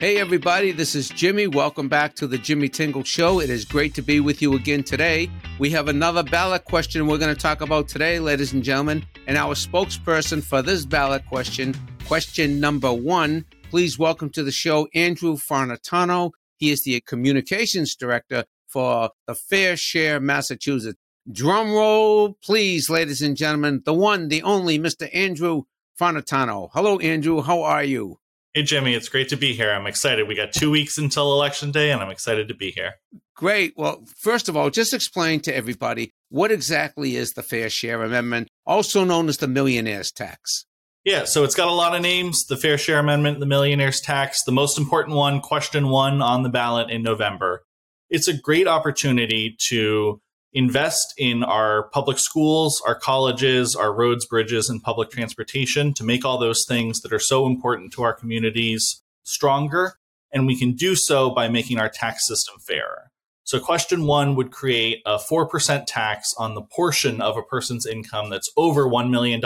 Hey, everybody, this is Jimmy. Welcome back to the Jimmy Tingle Show. It is great to be with you again today. We have another ballot question we're going to talk about today, ladies and gentlemen. And our spokesperson for this ballot question, question number one, please welcome to the show Andrew Farnitano. He is the communications director for the Fair Share Massachusetts. Drum roll, please, ladies and gentlemen, the one, the only Mr. Andrew Farnitano. Hello, Andrew. How are you? Hey, Jimmy, it's great to be here. I'm excited. We got two weeks until Election Day, and I'm excited to be here. Great. Well, first of all, just explain to everybody what exactly is the Fair Share Amendment, also known as the Millionaire's Tax. Yeah, so it's got a lot of names the Fair Share Amendment, the Millionaire's Tax, the most important one, question one on the ballot in November. It's a great opportunity to invest in our public schools, our colleges, our roads, bridges, and public transportation to make all those things that are so important to our communities stronger. And we can do so by making our tax system fairer. So, question one would create a 4% tax on the portion of a person's income that's over $1 million.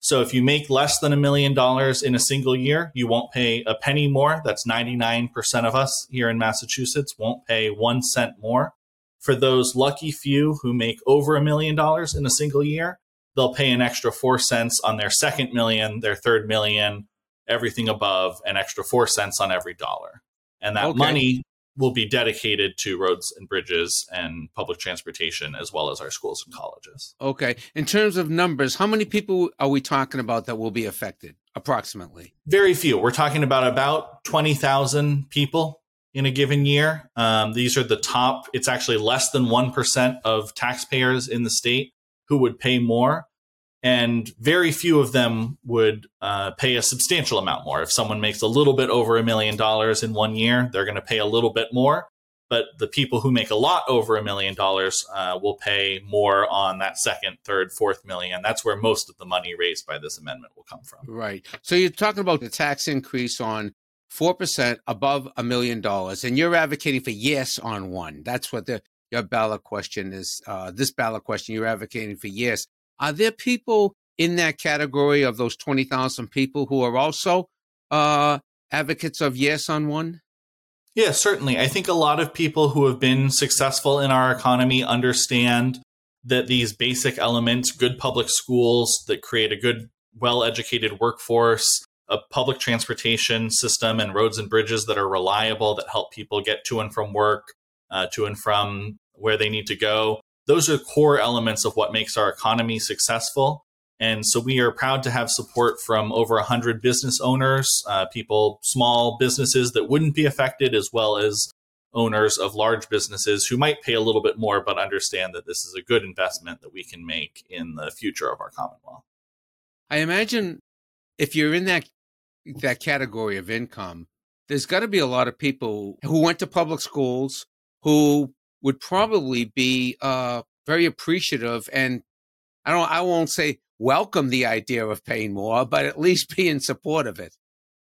So, if you make less than a million dollars in a single year, you won't pay a penny more. That's 99% of us here in Massachusetts won't pay one cent more. For those lucky few who make over a million dollars in a single year, they'll pay an extra four cents on their second million, their third million, everything above, an extra four cents on every dollar. And that okay. money will be dedicated to roads and bridges and public transportation as well as our schools and colleges. Okay. In terms of numbers, how many people are we talking about that will be affected approximately? Very few. We're talking about about 20,000 people in a given year. Um, these are the top, it's actually less than 1% of taxpayers in the state who would pay more. And very few of them would uh, pay a substantial amount more. If someone makes a little bit over a million dollars in one year, they're going to pay a little bit more. But the people who make a lot over a million dollars uh, will pay more on that second, third, fourth million. That's where most of the money raised by this amendment will come from. Right. So you're talking about the tax increase on 4% above a million dollars, and you're advocating for yes on one. That's what the your ballot question is. Uh, this ballot question, you're advocating for yes. Are there people in that category of those 20,000 people who are also uh, advocates of yes on one? Yeah, certainly. I think a lot of people who have been successful in our economy understand that these basic elements, good public schools that create a good, well educated workforce, a public transportation system and roads and bridges that are reliable that help people get to and from work, uh, to and from where they need to go. Those are core elements of what makes our economy successful. And so we are proud to have support from over 100 business owners, uh, people, small businesses that wouldn't be affected, as well as owners of large businesses who might pay a little bit more, but understand that this is a good investment that we can make in the future of our Commonwealth. I imagine if you're in that that category of income, there's got to be a lot of people who went to public schools who would probably be uh, very appreciative and I don't I won't say welcome the idea of paying more, but at least be in support of it.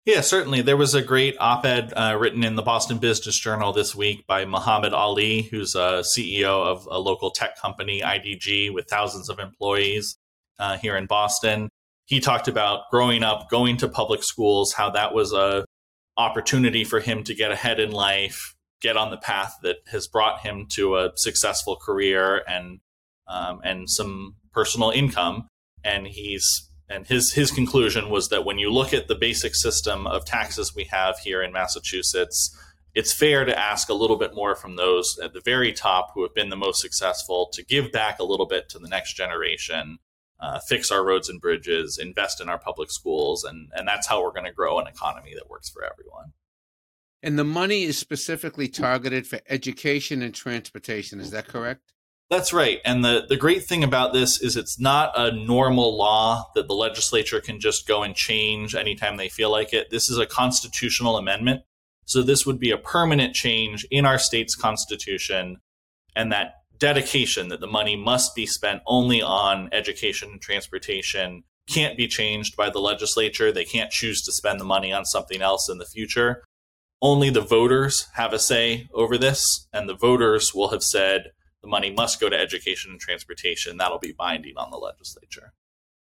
Yeah, certainly. There was a great op ed uh, written in the Boston Business Journal this week by Mohamad Ali, who's a CEO of a local tech company, IDG, with thousands of employees uh, here in Boston he talked about growing up, going to public schools, how that was a opportunity for him to get ahead in life, get on the path that has brought him to a successful career and um, and some personal income. And he's and his his conclusion was that when you look at the basic system of taxes we have here in Massachusetts, it's fair to ask a little bit more from those at the very top who have been the most successful to give back a little bit to the next generation uh, fix our roads and bridges, invest in our public schools, and and that's how we're going to grow an economy that works for everyone. And the money is specifically targeted for education and transportation. Is that correct? That's right. And the, the great thing about this is it's not a normal law that the legislature can just go and change anytime they feel like it. This is a constitutional amendment. So this would be a permanent change in our state's constitution. And that dedication that the money must be spent only on education and transportation can't be changed by the legislature. They can't choose to spend the money on something else in the future. Only the voters have a say over this, and the voters will have said the money must go to education and transportation. That'll be binding on the legislature.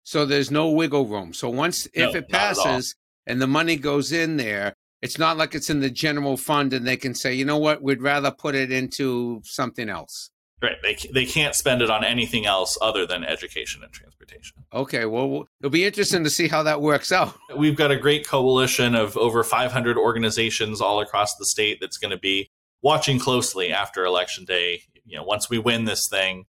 So there's no wiggle room. So once, if no, it passes and the money goes in there, It's not like it's in the general fund and they can say, you know what, we'd rather put it into something else. Right. They, they can't spend it on anything else other than education and transportation. Okay. Well, it'll be interesting to see how that works out. We've got a great coalition of over 500 organizations all across the state that's going to be watching closely after Election Day. You know, once we win this thing,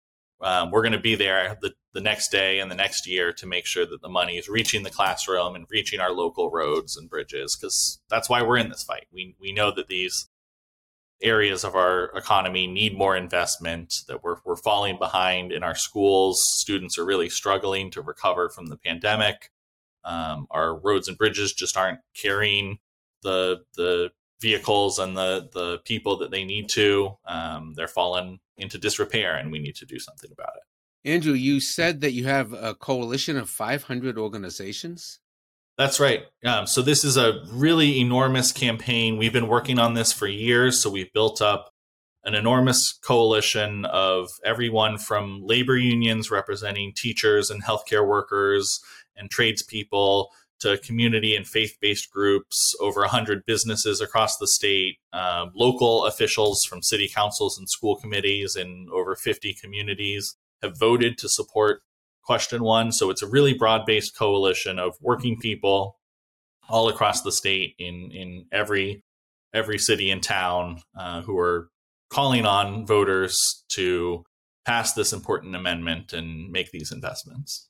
um, we're going to be there the, the next day and the next year to make sure that the money is reaching the classroom and reaching our local roads and bridges because that's why we're in this fight. We, we know that these areas of our economy need more investment, that we're, we're falling behind in our schools. Students are really struggling to recover from the pandemic. Um, our roads and bridges just aren't carrying the, the vehicles and the, the people that they need to. Um, they're falling into disrepair, and we need to do something about it. Andrew, you said that you have a coalition of 500 organizations. That's right. Um, so this is a really enormous campaign. We've been working on this for years. So we've built up an enormous coalition of everyone from labor unions representing teachers and healthcare workers and tradespeople to community and faith based groups, over 100 businesses across the state, uh, local officials from city councils and school committees in over 50 communities have voted to support question one. So it's a really broad based coalition of working people all across the state in, in every every city and town uh, who are calling on voters to pass this important amendment and make these investments.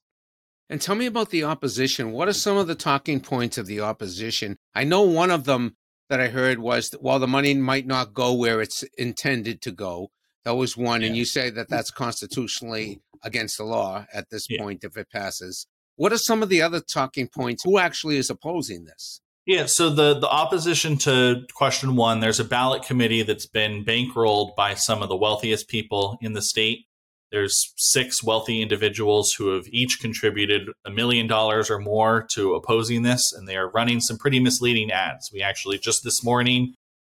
And tell me about the opposition. What are some of the talking points of the opposition? I know one of them that I heard was that while the money might not go where it's intended to go, that was one. Yeah. And you say that that's constitutionally against the law at this yeah. point if it passes. What are some of the other talking points? Who actually is opposing this? Yeah, so the the opposition to question one, there's a ballot committee that's been bankrolled by some of the wealthiest people in the state. There's six wealthy individuals who have each contributed a million dollars or more to opposing this, and they are running some pretty misleading ads. We actually just this morning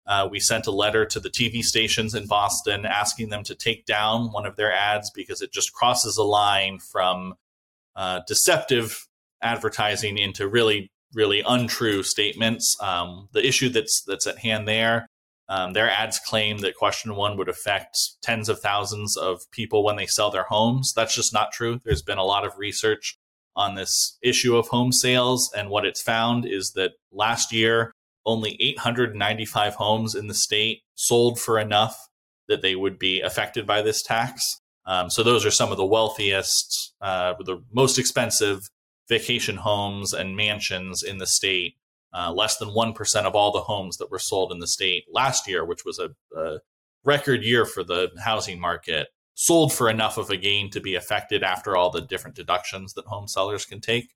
uh, we sent a letter to the TV stations in Boston asking them to take down one of their ads because it just crosses a line from uh, deceptive advertising into really, really untrue statements. Um, the issue that's that's at hand there um, their ads claim that question one would affect tens of thousands of people when they sell their homes. That's just not true. There's been a lot of research on this issue of home sales, and what it's found is that last year, only 895 homes in the state sold for enough that they would be affected by this tax. Um, so those are some of the wealthiest, uh, the most expensive vacation homes and mansions in the state uh, less than 1% of all the homes that were sold in the state last year, which was a, a record year for the housing market, sold for enough of a gain to be affected after all the different deductions that home sellers can take.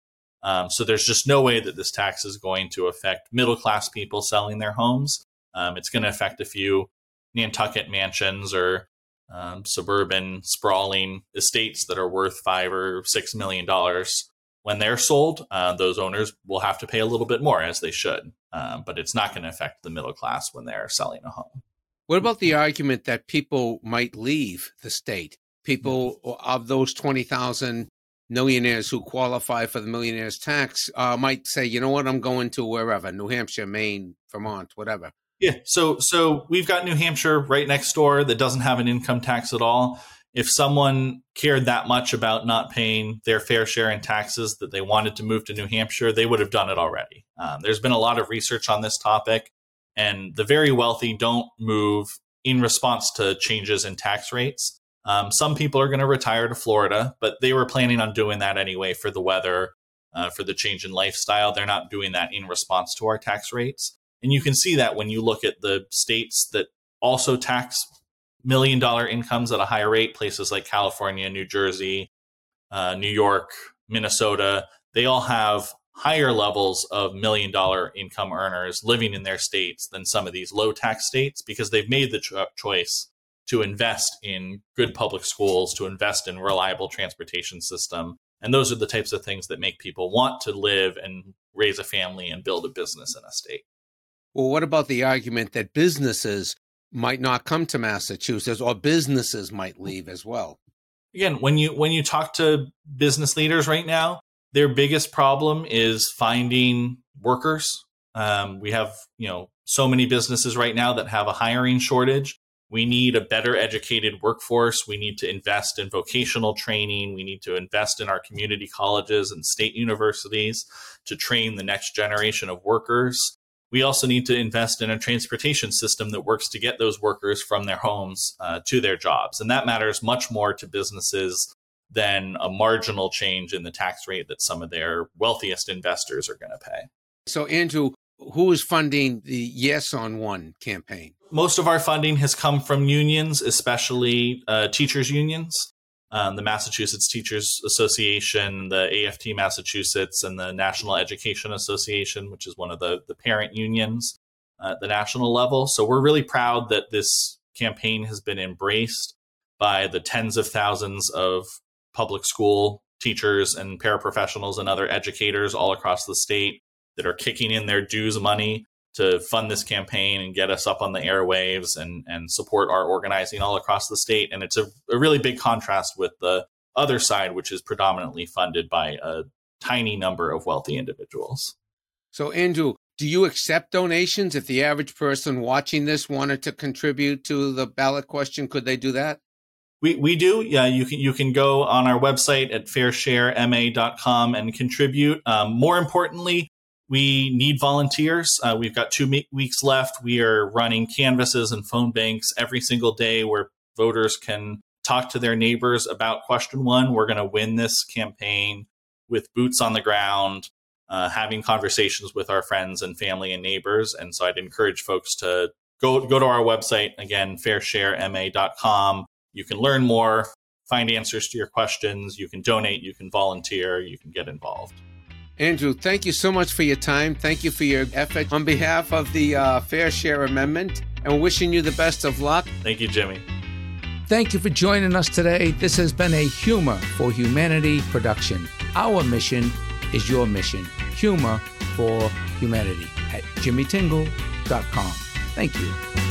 Um, so there's just no way that this tax is going to affect middle class people selling their homes. Um, it's going to affect a few Nantucket mansions or um, suburban sprawling estates that are worth five or six million dollars when they're sold, uh, those owners will have to pay a little bit more, as they should. Um, but it's not going to affect the middle class when they're selling a home. What about the argument that people might leave the state? People of those 20,000 millionaires who qualify for the millionaires tax uh, might say, you know what, I'm going to wherever, New Hampshire, Maine, Vermont, whatever. Yeah, so so we've got New Hampshire right next door that doesn't have an income tax at all if someone cared that much about not paying their fair share in taxes that they wanted to move to New Hampshire, they would have done it already. Um, there's been a lot of research on this topic, and the very wealthy don't move in response to changes in tax rates. Um, some people are going to retire to Florida, but they were planning on doing that anyway for the weather, uh, for the change in lifestyle. They're not doing that in response to our tax rates. And you can see that when you look at the states that also tax million dollar incomes at a higher rate, places like California, New Jersey, uh, New York, Minnesota, they all have higher levels of million dollar income earners living in their states than some of these low tax states because they've made the cho- choice to invest in good public schools, to invest in reliable transportation system. And those are the types of things that make people want to live and raise a family and build a business in a state. Well, what about the argument that businesses might not come to Massachusetts or businesses might leave as well. Again, when you when you talk to business leaders right now, their biggest problem is finding workers Um, we have, you know, so many businesses right now that have a hiring shortage. We need a better educated workforce. We need to invest in vocational training. We need to invest in our community colleges and state universities to train the next generation of workers. We also need to invest in a transportation system that works to get those workers from their homes uh, to their jobs. And that matters much more to businesses than a marginal change in the tax rate that some of their wealthiest investors are going to pay. So, Andrew, who is funding the Yes on One campaign? Most of our funding has come from unions, especially uh, teachers' unions. Um, the Massachusetts Teachers Association, the AFT Massachusetts, and the National Education Association, which is one of the, the parent unions at the national level. So we're really proud that this campaign has been embraced by the tens of thousands of public school teachers and paraprofessionals and other educators all across the state that are kicking in their dues money to fund this campaign and get us up on the airwaves and, and support our organizing all across the state. And it's a, a really big contrast with the other side, which is predominantly funded by a tiny number of wealthy individuals. So, Andrew, do you accept donations? If the average person watching this wanted to contribute to the ballot question, could they do that? We, we do. Yeah, you can you can go on our website at fairsharema.com and contribute. Um, more importantly, we need volunteers. Uh, we've got two weeks left. We are running canvases and phone banks every single day where voters can talk to their neighbors about question one. We're going to win this campaign with boots on the ground, uh, having conversations with our friends and family and neighbors. And so I'd encourage folks to go go to our website again, fairsharema.com. You can learn more, find answers to your questions. You can donate. You can volunteer. You can get involved. Andrew, thank you so much for your time. Thank you for your effort on behalf of the uh, Fair Share Amendment and wishing you the best of luck. Thank you, Jimmy. Thank you for joining us today. This has been a Humor for Humanity production. Our mission is your mission. Humor for Humanity at jimmytingle.com. Thank you.